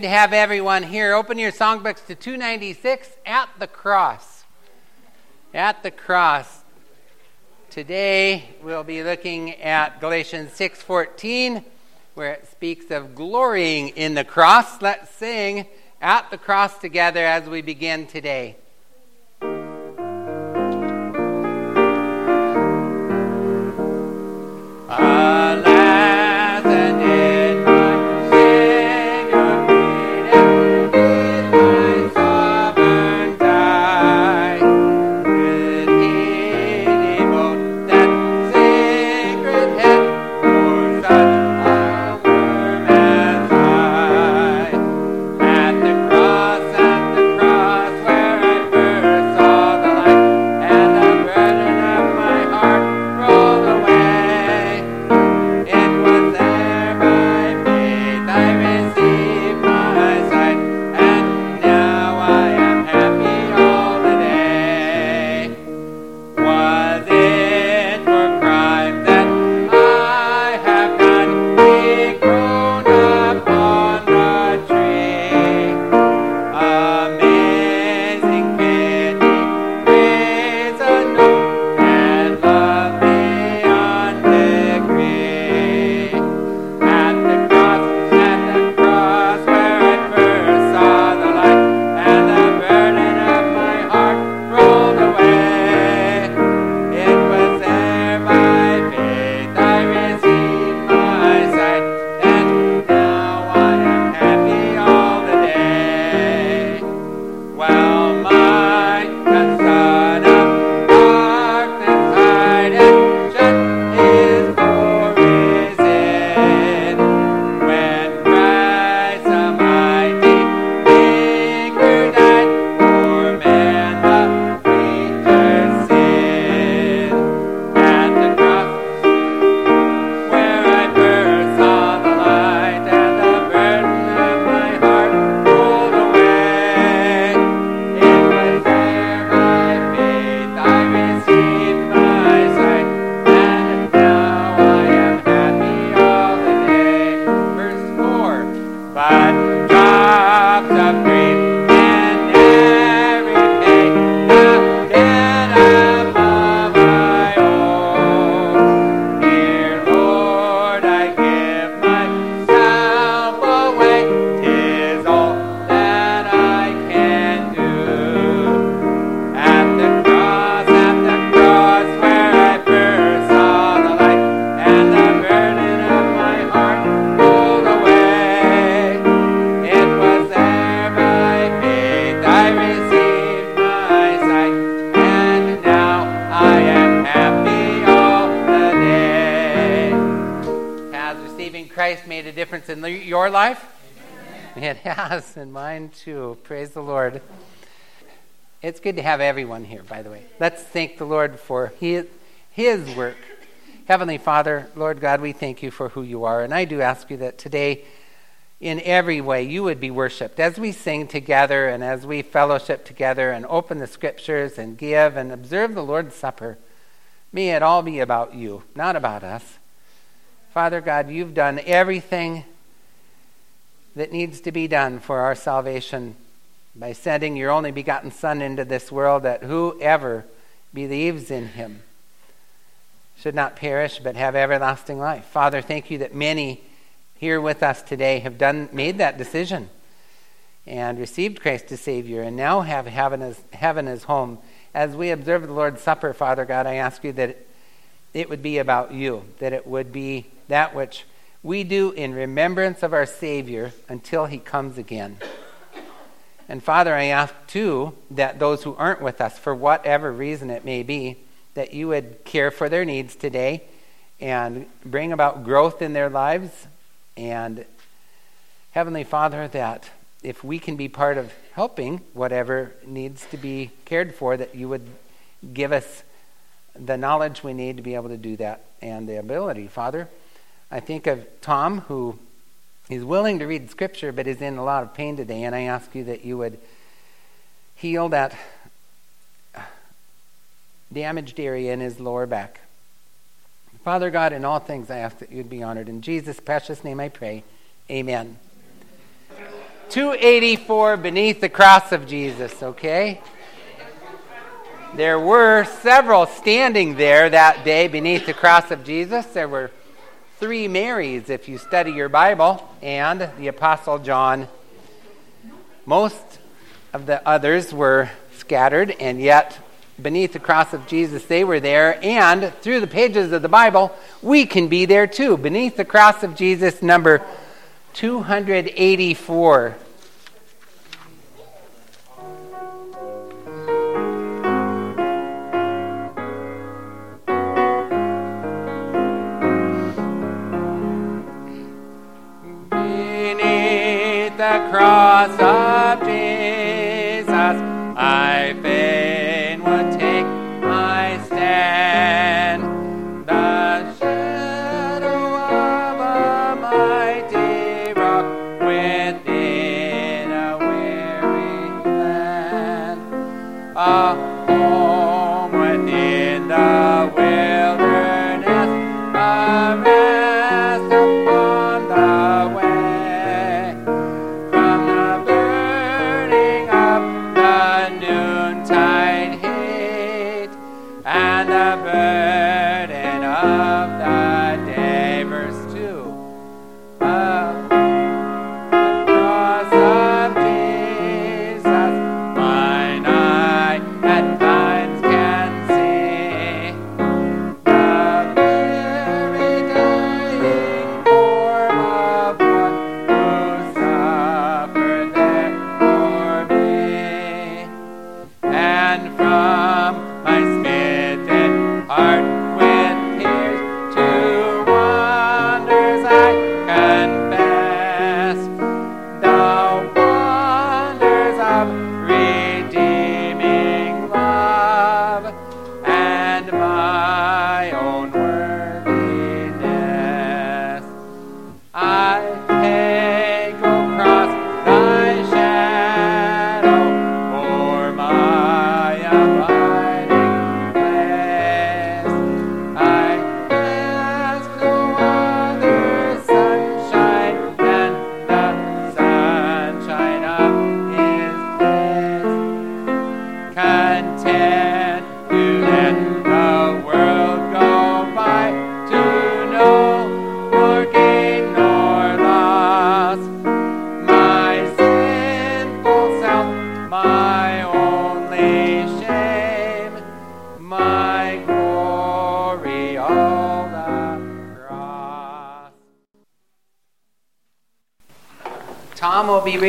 good to have everyone here. Open your songbooks to 296 at the cross. At the cross. Today we'll be looking at Galatians 6:14 where it speaks of glorying in the cross. Let's sing at the cross together as we begin today. and Good to have everyone here, by the way. Let's thank the Lord for his, his work. Heavenly Father, Lord God, we thank you for who you are. And I do ask you that today, in every way, you would be worshiped. As we sing together and as we fellowship together and open the scriptures and give and observe the Lord's Supper, may it all be about you, not about us. Father God, you've done everything that needs to be done for our salvation by sending your only begotten Son into this world, that whoever believes in him should not perish but have everlasting life. Father, thank you that many here with us today have done made that decision and received Christ as Savior and now have heaven as, heaven as home. As we observe the Lord's Supper, Father God, I ask you that it would be about you, that it would be that which we do in remembrance of our Savior until he comes again. And Father, I ask too that those who aren't with us, for whatever reason it may be, that you would care for their needs today and bring about growth in their lives. And Heavenly Father, that if we can be part of helping whatever needs to be cared for, that you would give us the knowledge we need to be able to do that and the ability. Father, I think of Tom, who is willing to read Scripture but is in a lot of pain today, and I ask you that you would heal that uh, damaged area in his lower back. Father God, in all things I ask that you'd be honored. In Jesus' precious name I pray. Amen. 284 beneath the cross of Jesus, okay? There were several standing there that day beneath the cross of Jesus. There were three Marys, if you study your Bible, and the Apostle John. Most of the others were scattered, and yet beneath the cross of Jesus, they were there. And through the pages of the Bible, we can be there too. Beneath the cross of Jesus, number 284. Cross of Jesus, I fain would take my stand. The shadow of a mighty rock within a weary land. A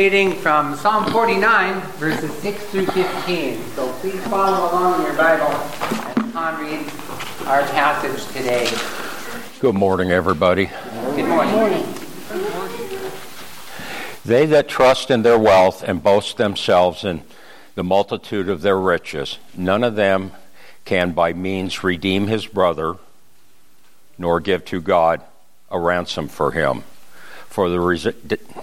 reading from Psalm 49, verses 6 through 15. So please follow along in your Bible as Tom reads our passage today. Good morning, everybody. Good morning. They that trust in their wealth and boast themselves in the multitude of their riches, none of them can by means redeem his brother, nor give to God a ransom for him. For the, res-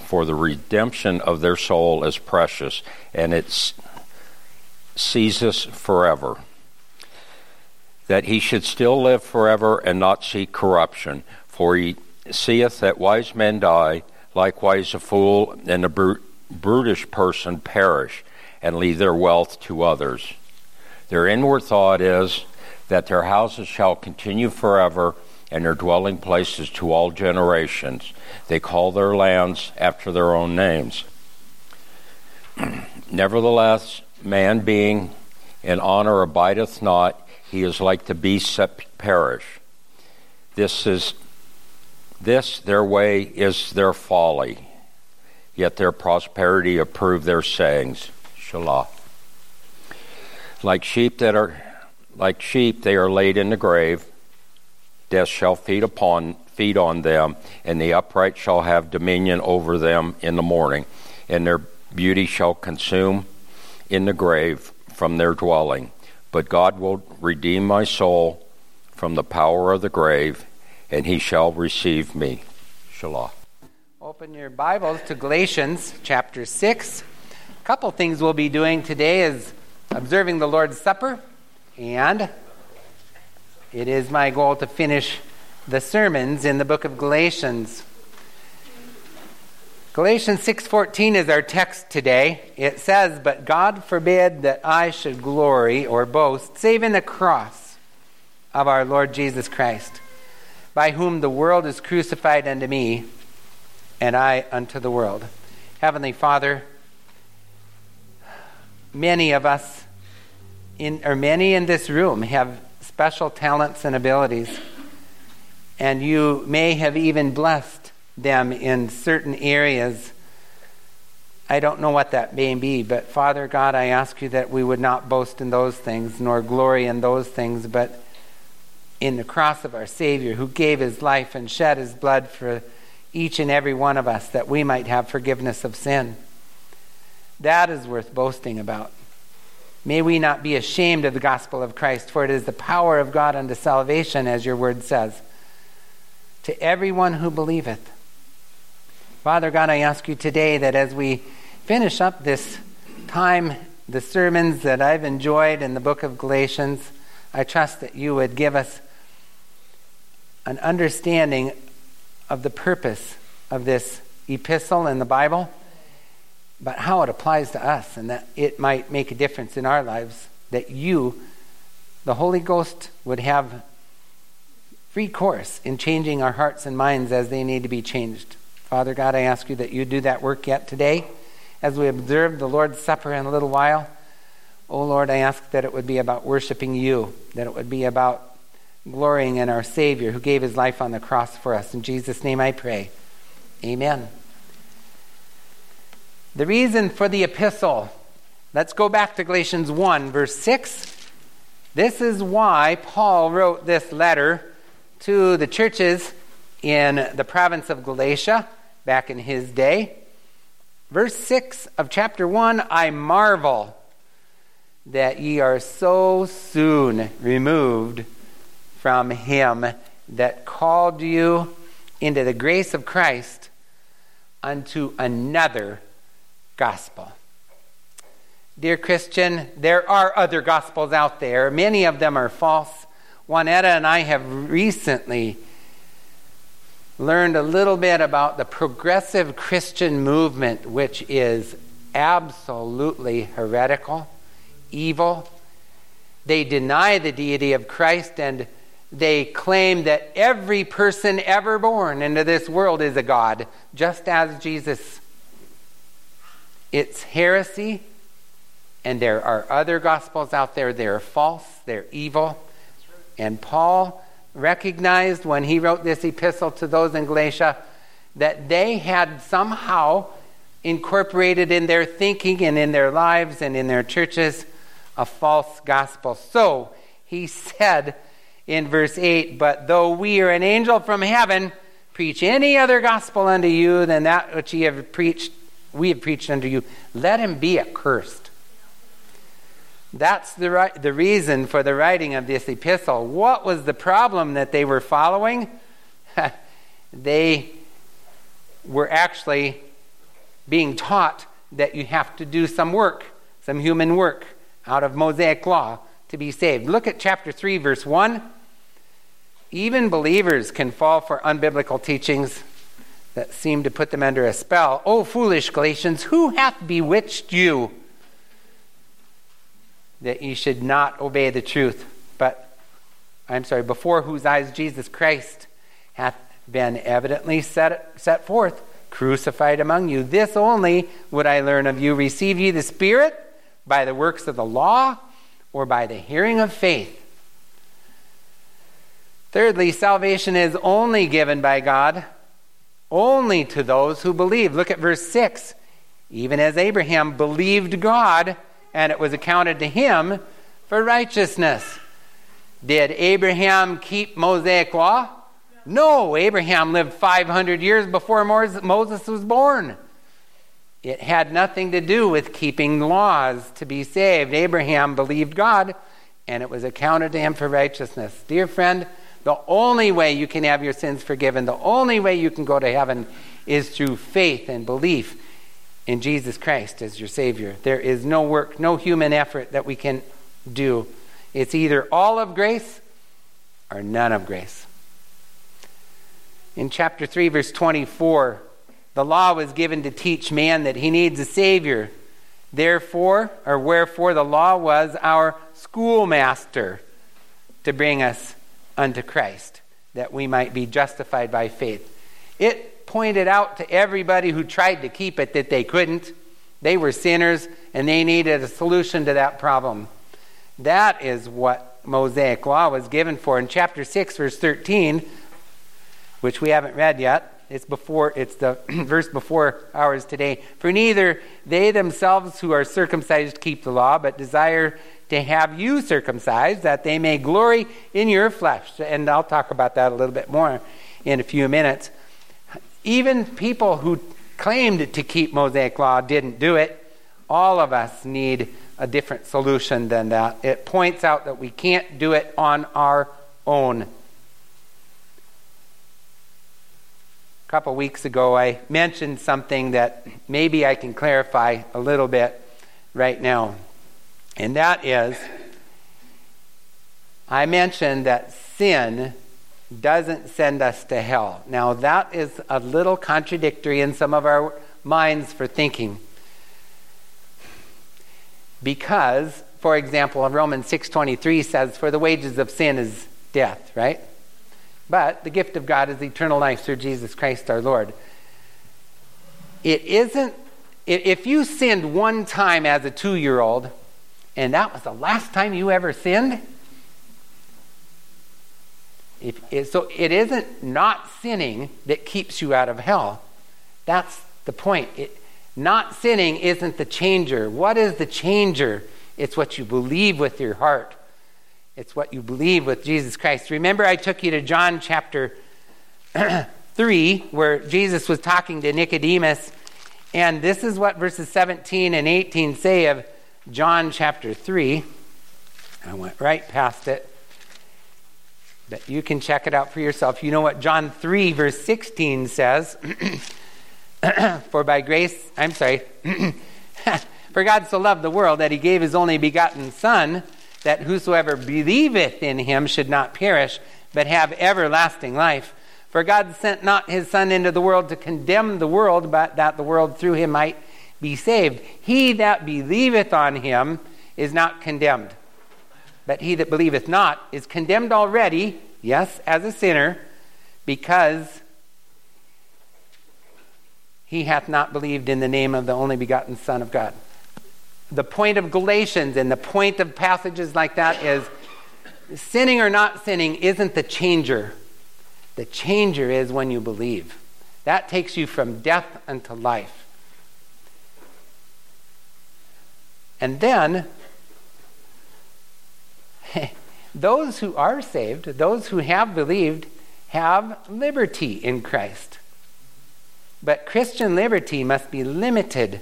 for the redemption of their soul is precious, and it ceases forever. That he should still live forever and not see corruption, for he seeth that wise men die, likewise a fool and a brut- brutish person perish, and leave their wealth to others. Their inward thought is that their houses shall continue forever, and their dwelling places to all generations. They call their lands after their own names. Nevertheless, man being in honor abideth not, he is like the beasts that perish. This is this their way is their folly, yet their prosperity approve their sayings. Selah. Like sheep that are like sheep they are laid in the grave. Death shall feed upon feed on them, and the upright shall have dominion over them in the morning, and their beauty shall consume in the grave from their dwelling. But God will redeem my soul from the power of the grave, and he shall receive me. Selah. Open your Bibles to Galatians chapter 6. A couple things we'll be doing today is observing the Lord's Supper, and it is my goal to finish the sermons in the book of Galatians. Galatians 6:14 is our text today. It says, "But God forbid that I should glory or boast save in the cross of our Lord Jesus Christ, by whom the world is crucified unto me, and I unto the world." Heavenly Father, many of us in or many in this room have special talents and abilities, and you may have even blessed them in certain areas. I don't know what that may be, but Father God, I ask you that we would not boast in those things, nor glory in those things, but in the cross of our Savior, who gave his life and shed his blood for each and every one of us, that we might have forgiveness of sin. That is worth boasting about. May we not be ashamed of the gospel of Christ, for it is the power of God unto salvation, as your word says, to everyone who believeth. Father God, I ask you today that as we finish up this time, the sermons that I've enjoyed in the book of Galatians, I trust that you would give us an understanding of the purpose of this epistle in the Bible, but how it applies to us, and that it might make a difference in our lives, that you, the Holy Ghost, would have free course in changing our hearts and minds as they need to be changed. Father God, I ask you that you do that work yet today as we observe the Lord's Supper in a little while. Oh Lord, I ask that it would be about worshiping you, that it would be about glorying in our Savior who gave his life on the cross for us. In Jesus' name I pray. Amen. The reason for the epistle. Let's go back to Galatians 1, verse 6. This is why Paul wrote this letter to the churches in the province of Galatia back in his day. Verse 6 of chapter 1 I marvel that ye are so soon removed from him that called you into the grace of Christ unto another gospel. Dear Christian, there are other gospels out there. Many of them are false. Juanetta and I have recently learned a little bit about the progressive Christian movement, which is absolutely heretical, evil. They deny the deity of Christ and they claim that every person ever born into this world is a God, just as Jesus. It's heresy, and there are other gospels out there. They're false, they're evil. And Paul recognized when he wrote this epistle to those in Galatia that they had somehow incorporated in their thinking and in their lives and in their churches a false gospel. So he said in verse 8, But though we are an angel from heaven, preach any other gospel unto you than that which ye have preached, we have preached unto you, let him be accursed. That's the, the reason for the writing of this epistle. What was the problem that they were following? they were actually being taught that you have to do some work, some human work out of Mosaic law to be saved. Look at chapter 3, verse 1. Even believers can fall for unbiblical teachings that seem to put them under a spell. O foolish Galatians, who hath bewitched you? that ye should not obey the truth, but, I'm sorry, before whose eyes Jesus Christ hath been evidently set, set forth, crucified among you. This only would I learn of you. Receive ye the Spirit by the works of the law or by the hearing of faith? Thirdly, salvation is only given by God only to those who believe. Look at verse 6. Even as Abraham believed God, and it was accounted to him for righteousness. Did Abraham keep Mosaic law? No, Abraham lived 500 years before Moses was born. It had nothing to do with keeping laws to be saved. Abraham believed God, and it was accounted to him for righteousness. Dear friend, the only way you can have your sins forgiven, the only way you can go to heaven is through faith and belief in Jesus Christ as your Savior. There is no work, no human effort that we can do. It's either all of grace or none of grace. In chapter 3, verse 24, The law was given to teach man that he needs a Savior. Therefore, or wherefore, the law was our schoolmaster to bring us unto Christ, that we might be justified by faith. It pointed out to everybody who tried to keep it that they couldn't. They were sinners and they needed a solution to that problem. That is what Mosaic law was given for. In chapter 6, verse 13, which we haven't read yet, it's before it's the verse before ours today. For neither they themselves who are circumcised keep the law, but desire to have you circumcised, that they may glory in your flesh. And I'll talk about that a little bit more in a few minutes. Even people who claimed to keep Mosaic law didn't do it. All of us need a different solution than that. It points out that we can't do it on our own. A couple weeks ago, I mentioned something that maybe I can clarify a little bit right now. And that is, I mentioned that sin doesn't send us to hell. Now, that is a little contradictory in some of our minds for thinking. Because, for example, Romans 6.23 says, For the wages of sin is death, right? But the gift of God is eternal life through Jesus Christ our Lord. It isn't, if you sinned one time as a two year old, and that was the last time you ever sinned, if, so it isn't not sinning that keeps you out of hell. That's the point. It, not sinning isn't the changer. What is the changer? It's what you believe with your heart. It's what you believe with Jesus Christ. Remember, I took you to John chapter 3, where Jesus was talking to Nicodemus. And this is what verses 17 and 18 say of John chapter 3. I went right past it. But you can check it out for yourself. You know what John 3, verse 16 says. for by grace, I'm sorry. for God so loved the world that he gave his only begotten Son that whosoever believeth in him should not perish, but have everlasting life. For God sent not his Son into the world to condemn the world, but that the world through him might be saved. He that believeth on him is not condemned. But he that believeth not is condemned already, yes, as a sinner, because he hath not believed in the name of the only begotten Son of God the point of Galatians and the point of passages like that is sinning or not sinning isn't the changer. The changer is when you believe. That takes you from death unto life. And then, those who are saved, those who have believed, have liberty in Christ. But Christian liberty must be limited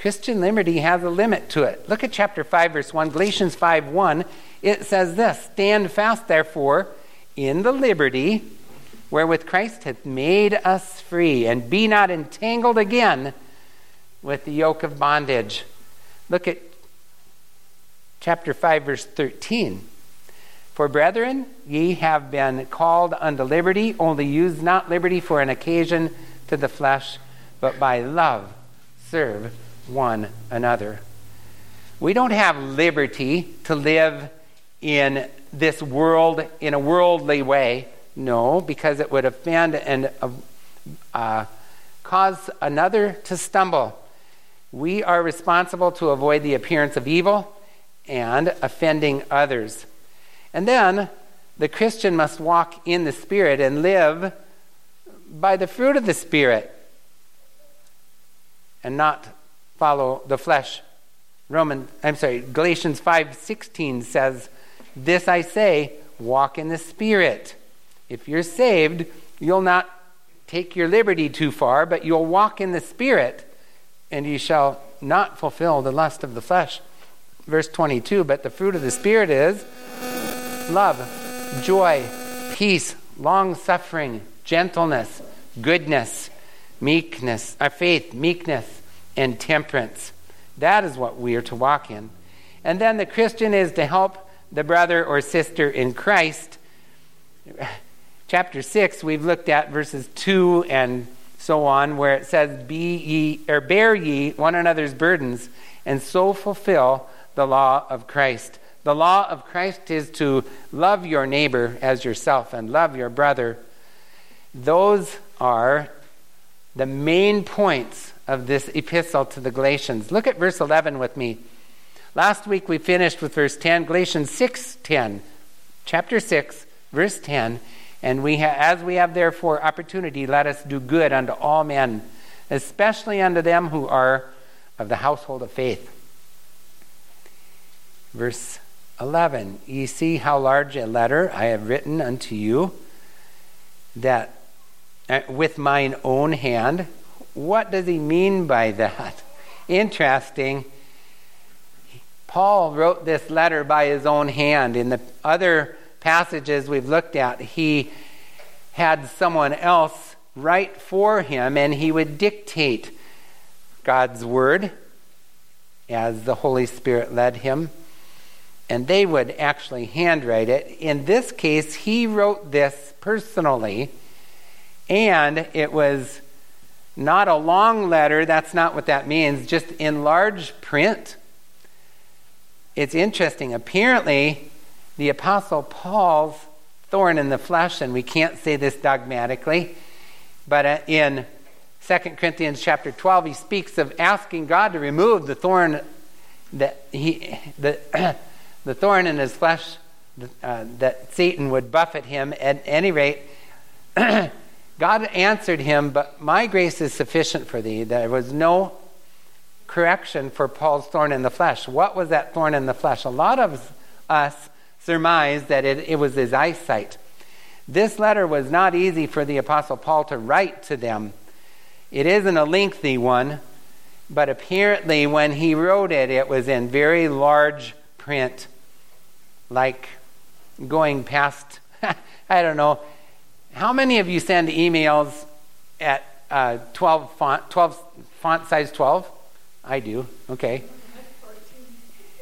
Christian liberty has a limit to it. Look at chapter 5, verse 1, Galatians 5 1. It says this Stand fast, therefore, in the liberty wherewith Christ hath made us free, and be not entangled again with the yoke of bondage. Look at chapter 5, verse 13. For brethren, ye have been called unto liberty, only use not liberty for an occasion to the flesh, but by love serve one another. We don't have liberty to live in this world in a worldly way. No, because it would offend and uh, uh, cause another to stumble. We are responsible to avoid the appearance of evil and offending others. And then the Christian must walk in the Spirit and live by the fruit of the Spirit and not follow the flesh. Roman, I'm sorry, Galatians 5:16 says, "This I say, walk in the spirit." If you're saved, you'll not take your liberty too far, but you'll walk in the spirit, and you shall not fulfill the lust of the flesh. Verse 22, but the fruit of the spirit is love, joy, peace, long suffering, gentleness, goodness, meekness, our uh, faith, meekness, and temperance. That is what we are to walk in. And then the Christian is to help the brother or sister in Christ. Chapter 6, we've looked at verses 2 and so on, where it says, Be ye, or bear ye one another's burdens, and so fulfill the law of Christ. The law of Christ is to love your neighbor as yourself and love your brother. Those are the main points of this epistle to the Galatians. Look at verse 11 with me. Last week we finished with verse 10, Galatians 6:10. Chapter 6, verse 10, and we ha- as we have therefore opportunity let us do good unto all men, especially unto them who are of the household of faith. Verse 11 Ye see how large a letter I have written unto you, that uh, with mine own hand. What does he mean by that? Interesting. Paul wrote this letter by his own hand. In the other passages we've looked at, he had someone else write for him and he would dictate God's word as the Holy Spirit led him and they would actually handwrite it. In this case, he wrote this personally, and it was not a long letter. That's not what that means, just in large print. It's interesting. Apparently, the Apostle Paul's thorn in the flesh, and we can't say this dogmatically, but uh, in 2 Corinthians chapter 12, he speaks of asking God to remove the thorn that he. The, the thorn in his flesh uh, that Satan would buffet him. At any rate, God answered him, But my grace is sufficient for thee. There was no correction for Paul's thorn in the flesh. What was that thorn in the flesh? A lot of us surmise that it, it was his eyesight. This letter was not easy for the Apostle Paul to write to them. It isn't a lengthy one, but apparently when he wrote it, it was in very large print, like going past, I don't know. How many of you send emails at uh, 12 font, 12 font size 12? I do. Okay.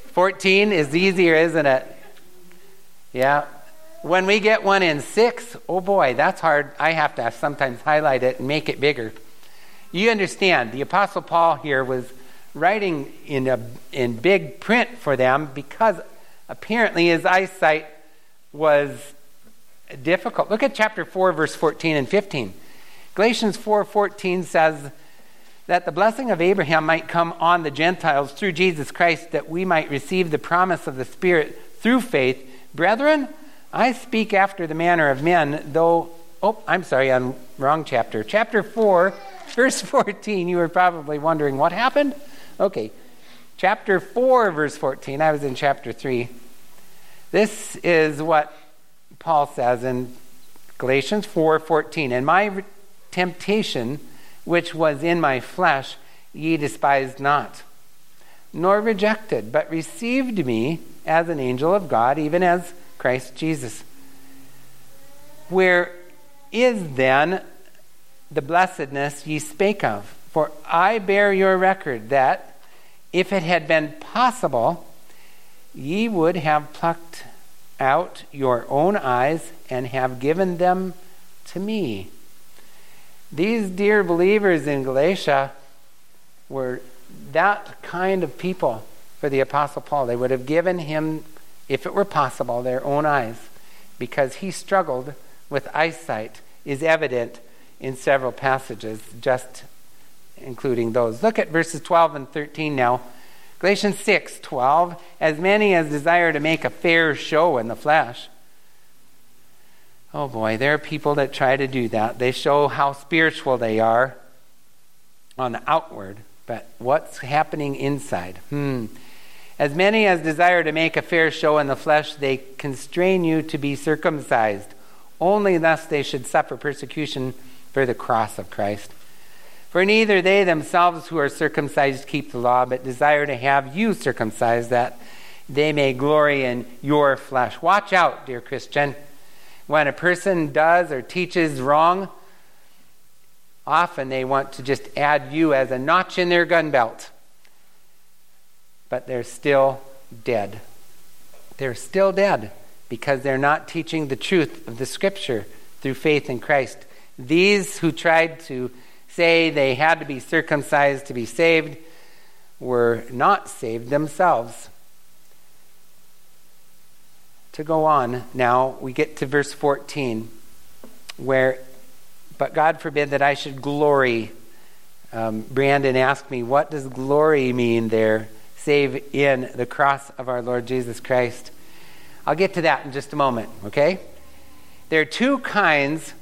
14 is easier, isn't it? Yeah. When we get one in six, oh boy, that's hard. I have to sometimes highlight it and make it bigger. You understand, the Apostle Paul here was writing in, a, in big print for them because apparently his eyesight was difficult. Look at chapter 4 verse 14 and 15. Galatians 4:14 says that the blessing of Abraham might come on the Gentiles through Jesus Christ that we might receive the promise of the Spirit through faith. Brethren, I speak after the manner of men, though oh, I'm sorry, I'm wrong chapter. Chapter 4 verse 14. You were probably wondering what happened? Okay. Chapter 4, verse 14. I was in chapter 3. This is what Paul says in Galatians 4:14. And my temptation which was in my flesh ye despised not, nor rejected, but received me as an angel of God, even as Christ Jesus. Where is then the blessedness ye spake of? For I bear your record that if it had been possible, ye would have plucked out your own eyes and have given them to me. These dear believers in Galatia were that kind of people for the Apostle Paul. They would have given him, if it were possible, their own eyes because he struggled with eyesight, is evident in several passages, just including those. Look at verses 12 and 13 now. Galatians 6 12. As many as desire to make a fair show in the flesh. Oh boy, there are people that try to do that. They show how spiritual they are on the outward, but what's happening inside? Hmm. As many as desire to make a fair show in the flesh, they constrain you to be circumcised. Only thus they should suffer persecution for the cross of Christ. For neither they themselves who are circumcised keep the law, but desire to have you circumcised, that they may glory in your flesh. Watch out, dear Christian. When a person does or teaches wrong, often they want to just add you as a notch in their gun belt. But they're still dead. They're still dead because they're not teaching the truth of the Scripture through faith in Christ. These who tried to say they had to be circumcised to be saved were not saved themselves. To go on, now we get to verse 14, where, but God forbid that I should glory. Um, Brandon asked me, what does glory mean there? Save in the cross of our Lord Jesus Christ. I'll get to that in just a moment, okay? There are two kinds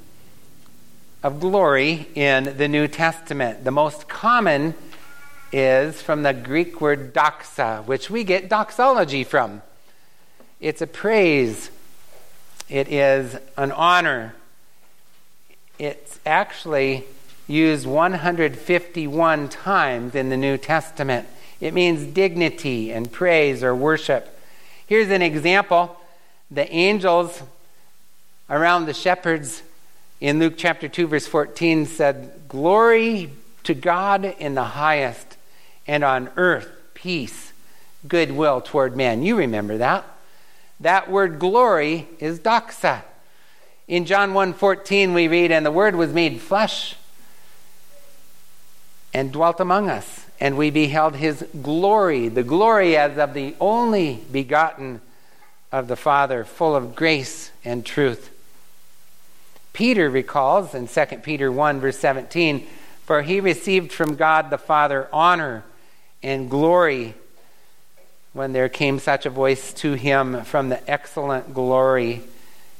of glory in the New Testament. The most common is from the Greek word doxa, which we get doxology from. It's a praise, it is an honor. It's actually used 151 times in the New Testament. It means dignity and praise or worship. Here's an example the angels around the shepherds in Luke chapter 2, verse 14 said, Glory to God in the highest, and on earth peace, goodwill toward men. You remember that. That word glory is doxa. In John 1:14 we read and the word was made flesh and dwelt among us and we beheld his glory the glory as of the only begotten of the Father full of grace and truth. Peter recalls in 2 Peter 1, verse 17, for he received from God the Father honor and glory when there came such a voice to him from the excellent glory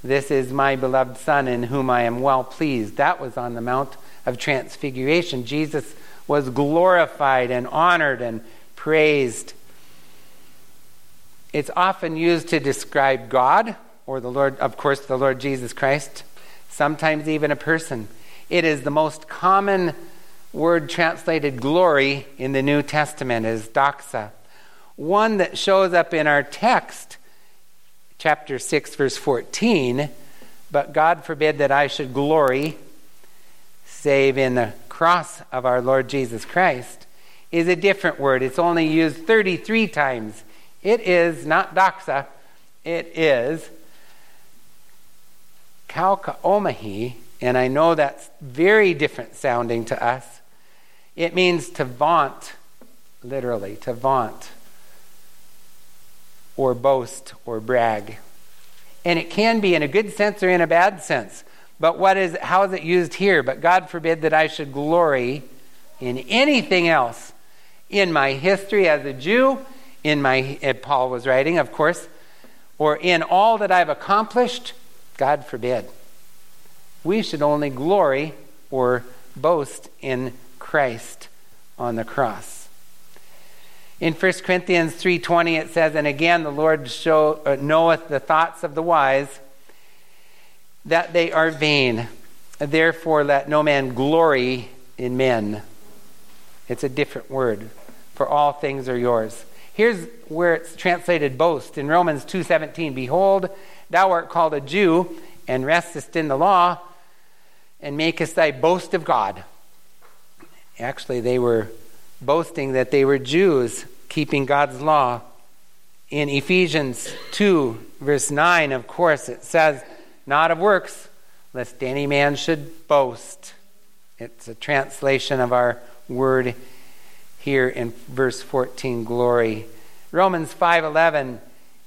This is my beloved Son in whom I am well pleased. That was on the Mount of Transfiguration. Jesus was glorified and honored and praised. It's often used to describe God or the Lord, of course, the Lord Jesus Christ sometimes even a person. It is the most common word translated glory in the New Testament is doxa. One that shows up in our text, chapter 6, verse 14, but God forbid that I should glory save in the cross of our Lord Jesus Christ, is a different word. It's only used 33 times. It is not doxa, it is kauchaomai, and I know that's very different sounding to us. It means to vaunt, literally, to vaunt, or boast, or brag. And it can be in a good sense or in a bad sense. But what is how is it used here? But God forbid that I should glory in anything else in my history as a Jew, in my Paul was writing, of course, or in all that I've accomplished God forbid. We should only glory or boast in Christ on the cross. In 1 Corinthians 3:20 it says and again the Lord show, uh, knoweth the thoughts of the wise that they are vain therefore let no man glory in men. It's a different word for all things are yours. Here's where it's translated boast in Romans 2:17 behold Thou art called a Jew, and restest in the law, and makest thy boast of God. Actually, they were boasting that they were Jews, keeping God's law. In Ephesians 2, verse 9, of course, it says, Not of works, lest any man should boast. It's a translation of our word here in verse 14, glory. Romans 5:11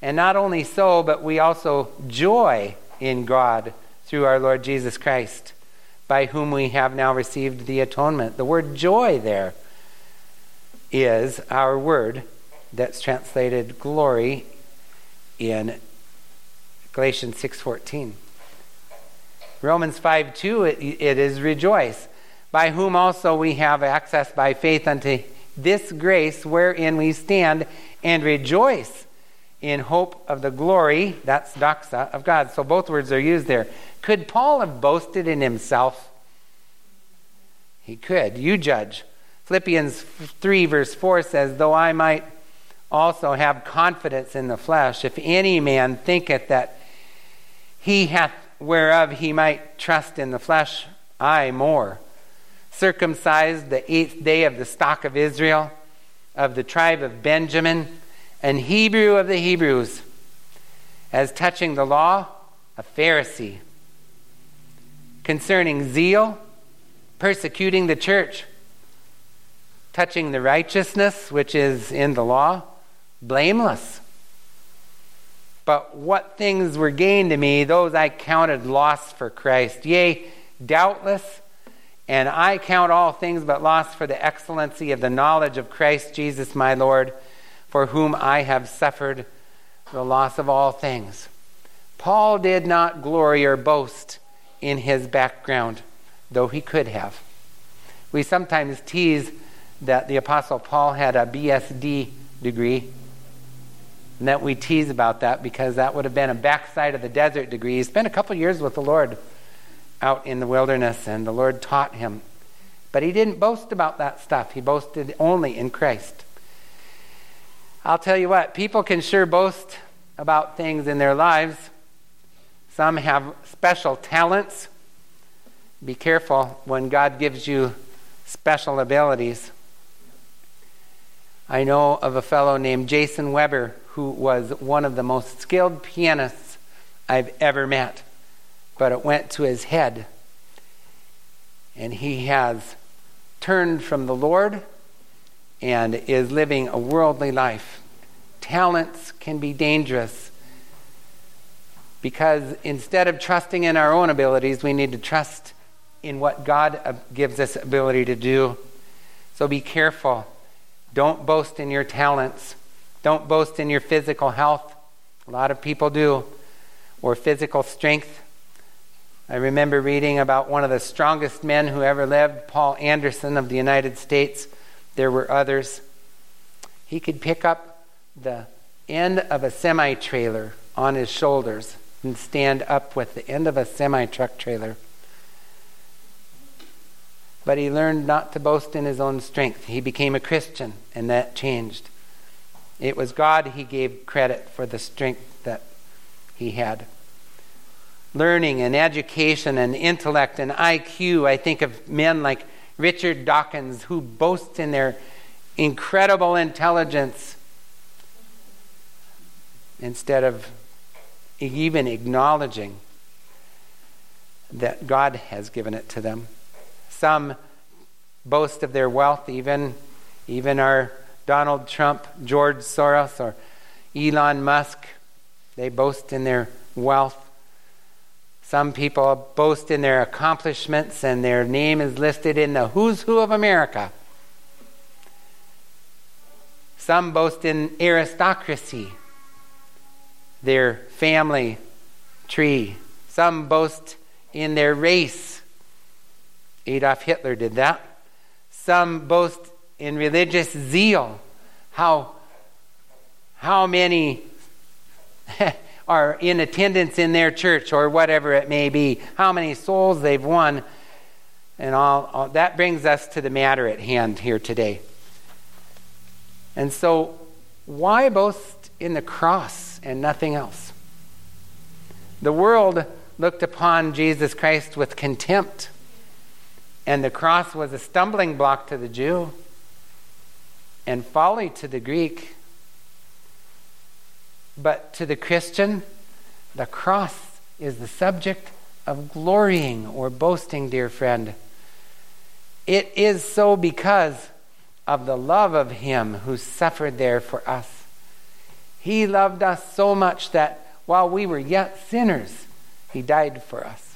and not only so, but we also joy in God through our Lord Jesus Christ, by whom we have now received the atonement. The word joy there is our word that's translated glory in Galatians 6:14. Romans 5 2, it, it is rejoice, by whom also we have access by faith unto this grace wherein we stand and rejoice in hope of the glory, that's doxa, of God. So both words are used there. Could Paul have boasted in himself? He could. You judge. Philippians 3, verse 4 says, Though I might also have confidence in the flesh, if any man thinketh that he hath whereof he might trust in the flesh, I more. Circumcised the eighth day of the stock of Israel, of the tribe of Benjamin an Hebrew of the Hebrews, as touching the law, a Pharisee, concerning zeal, persecuting the church, touching the righteousness which is in the law, blameless. But what things were gained to me, those I counted loss for Christ. Yea, doubtless, and I count all things but loss for the excellency of the knowledge of Christ Jesus my Lord, for whom I have suffered the loss of all things. Paul did not glory or boast in his background, though he could have. We sometimes tease that the Apostle Paul had a BSD degree, and that we tease about that because that would have been a backside of the desert degree. He spent a couple years with the Lord out in the wilderness, and the Lord taught him. But he didn't boast about that stuff, he boasted only in Christ. I'll tell you what, people can sure boast about things in their lives. Some have special talents. Be careful when God gives you special abilities. I know of a fellow named Jason Weber who was one of the most skilled pianists I've ever met but it went to his head. And he has turned from the Lord and is living a worldly life. Talents can be dangerous because instead of trusting in our own abilities, we need to trust in what God uh, gives us ability to do. So be careful. Don't boast in your talents. Don't boast in your physical health. A lot of people do, or physical strength. I remember reading about one of the strongest men who ever lived, Paul Anderson of the United States. There were others. He could pick up the end of a semi trailer on his shoulders and stand up with the end of a semi truck trailer. But he learned not to boast in his own strength. He became a Christian, and that changed. It was God he gave credit for the strength that he had learning and education and intellect and IQ. I think of men like Richard Dawkins who boasts in their incredible intelligence instead of even acknowledging that God has given it to them. Some boast of their wealth, even, even our Donald Trump, George Soros, or Elon Musk. They boast in their wealth. Some people boast in their accomplishments and their name is listed in the who's who of America. Some boast in aristocracy, their family tree. Some boast in their race. Adolf Hitler did that. Some boast in religious zeal. How, how many are in attendance in their church or whatever it may be, how many souls they've won. And all, all, that brings us to the matter at hand here today. And so, why boast in the cross and nothing else? The world looked upon Jesus Christ with contempt, and the cross was a stumbling block to the Jew and folly to the Greek. But to the Christian, the cross is the subject of glorying or boasting, dear friend. It is so because of the love of Him who suffered there for us. He loved us so much that while we were yet sinners, He died for us.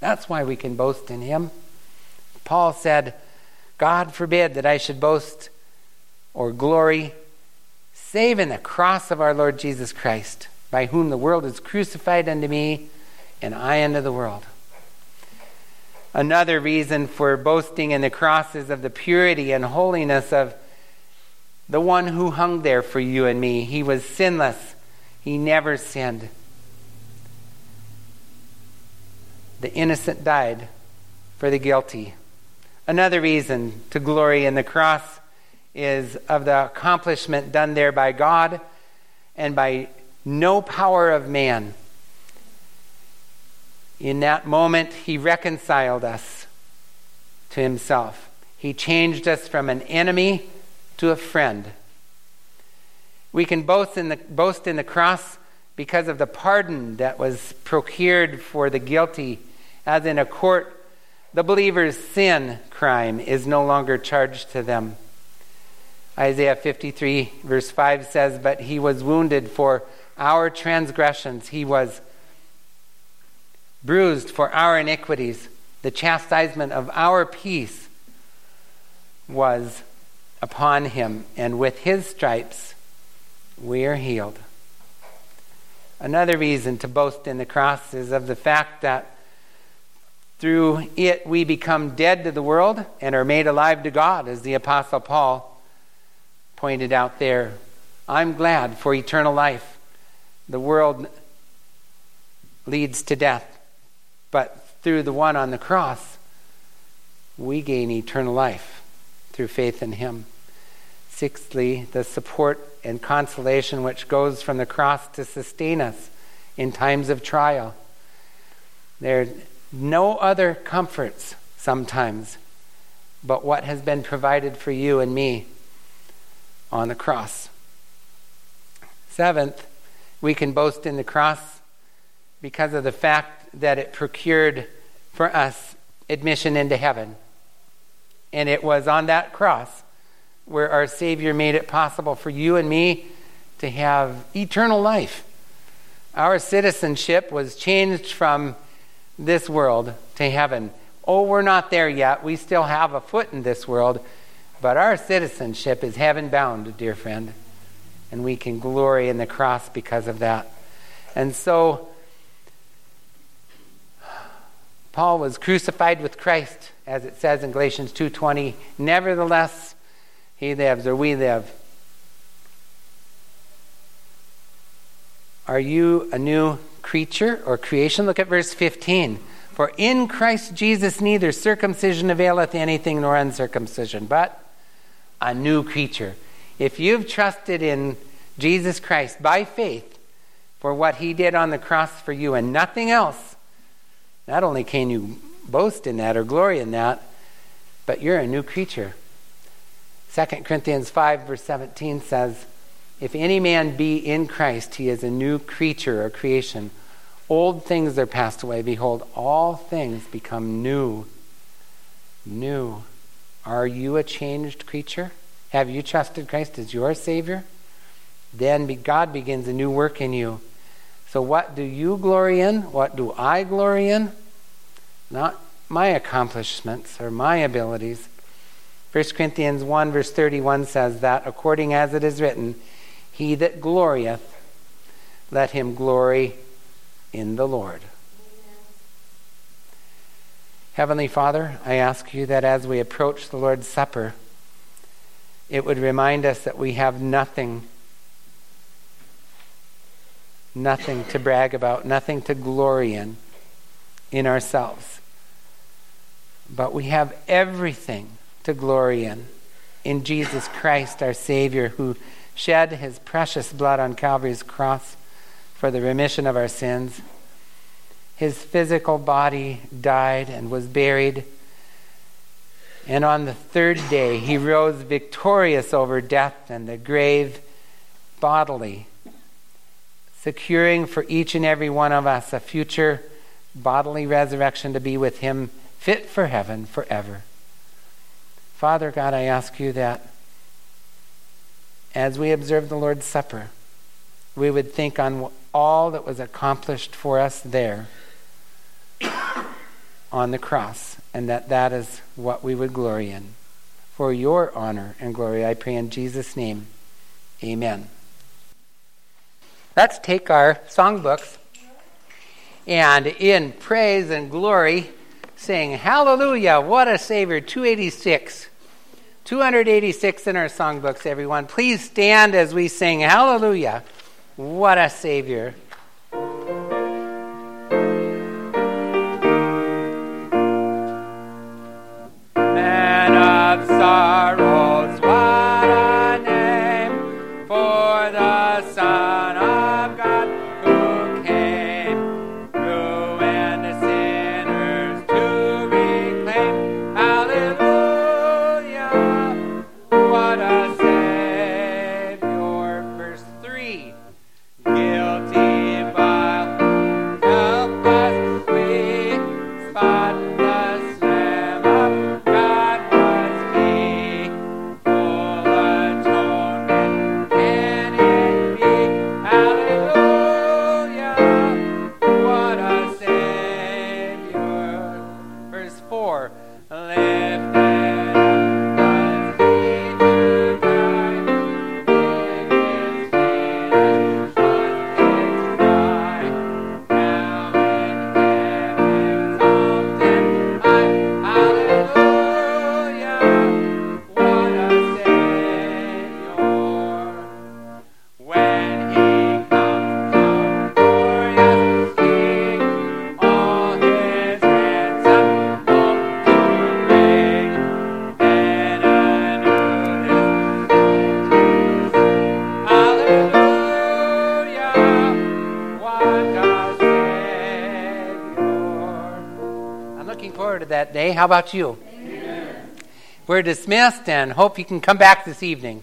That's why we can boast in Him. Paul said, God forbid that I should boast or glory save in the cross of our Lord Jesus Christ, by whom the world is crucified unto me, and I unto the world. Another reason for boasting in the cross is of the purity and holiness of the one who hung there for you and me. He was sinless, he never sinned. The innocent died for the guilty. Another reason to glory in the cross is of the accomplishment done there by God and by no power of man. In that moment, He reconciled us to Himself. He changed us from an enemy to a friend. We can boast in the, boast in the cross because of the pardon that was procured for the guilty, as in a court The believer's sin crime is no longer charged to them. Isaiah 53, verse 5 says, But he was wounded for our transgressions, he was bruised for our iniquities. The chastisement of our peace was upon him, and with his stripes we are healed. Another reason to boast in the cross is of the fact that through it we become dead to the world and are made alive to God, as the Apostle Paul pointed out there. I'm glad for eternal life. The world leads to death, but through the one on the cross, we gain eternal life through faith in Him. Sixthly, the support and consolation which goes from the cross to sustain us in times of trial. There are no other comforts sometimes but what has been provided for you and me on the cross. Seventh, we can boast in the cross because of the fact that it procured for us admission into heaven. And it was on that cross where our Savior made it possible for you and me to have eternal life. Our citizenship was changed from this world to heaven. Oh, we're not there yet. We still have a foot in this world, but our citizenship is heaven bound, dear friend. And we can glory in the cross because of that. And so, Paul was crucified with Christ, as it says in Galatians 2:20. Nevertheless, he lives, or we live. Are you a new creature or creation? Look at verse 15. For in Christ Jesus neither circumcision availeth anything nor uncircumcision, but a new creature. If you've trusted in Jesus Christ by faith for what he did on the cross for you and nothing else, not only can you boast in that or glory in that, but you're a new creature. 2 Corinthians 5, verse 17 says, If any man be in Christ, he is a new creature or creation. Old things are passed away. Behold, all things become new. New. Are you a changed creature? Have you trusted Christ as your Savior? Then God begins a new work in you. So, what do you glory in? What do I glory in? Not my accomplishments or my abilities, 1 Corinthians 1, verse 31 says that, according as it is written, He that glorieth, let him glory in the Lord. Heavenly Father, I ask you that as we approach the Lord's Supper, it would remind us that we have nothing, nothing to brag about, nothing to glory in, in ourselves. But we have everything to glory in. In Jesus Christ, our Savior, who shed his precious blood on Calvary's cross for the remission of our sins. His physical body died and was buried. And on the third day, he rose victorious over death and the grave bodily, securing for each and every one of us a future bodily resurrection to be with him, fit for heaven forever. Father God, I ask you that as we observe the Lord's Supper, we would think on all that was accomplished for us there on the cross, and that that is what we would glory in. For your honor and glory, I pray in Jesus' name. Amen. Let's take our songbooks and in praise and glory sing Hallelujah, what a Savior, 286. 286 in our songbooks, everyone. Please stand as we sing Hallelujah. What a Savior. How about you? Amen. We're dismissed and hope you can come back this evening.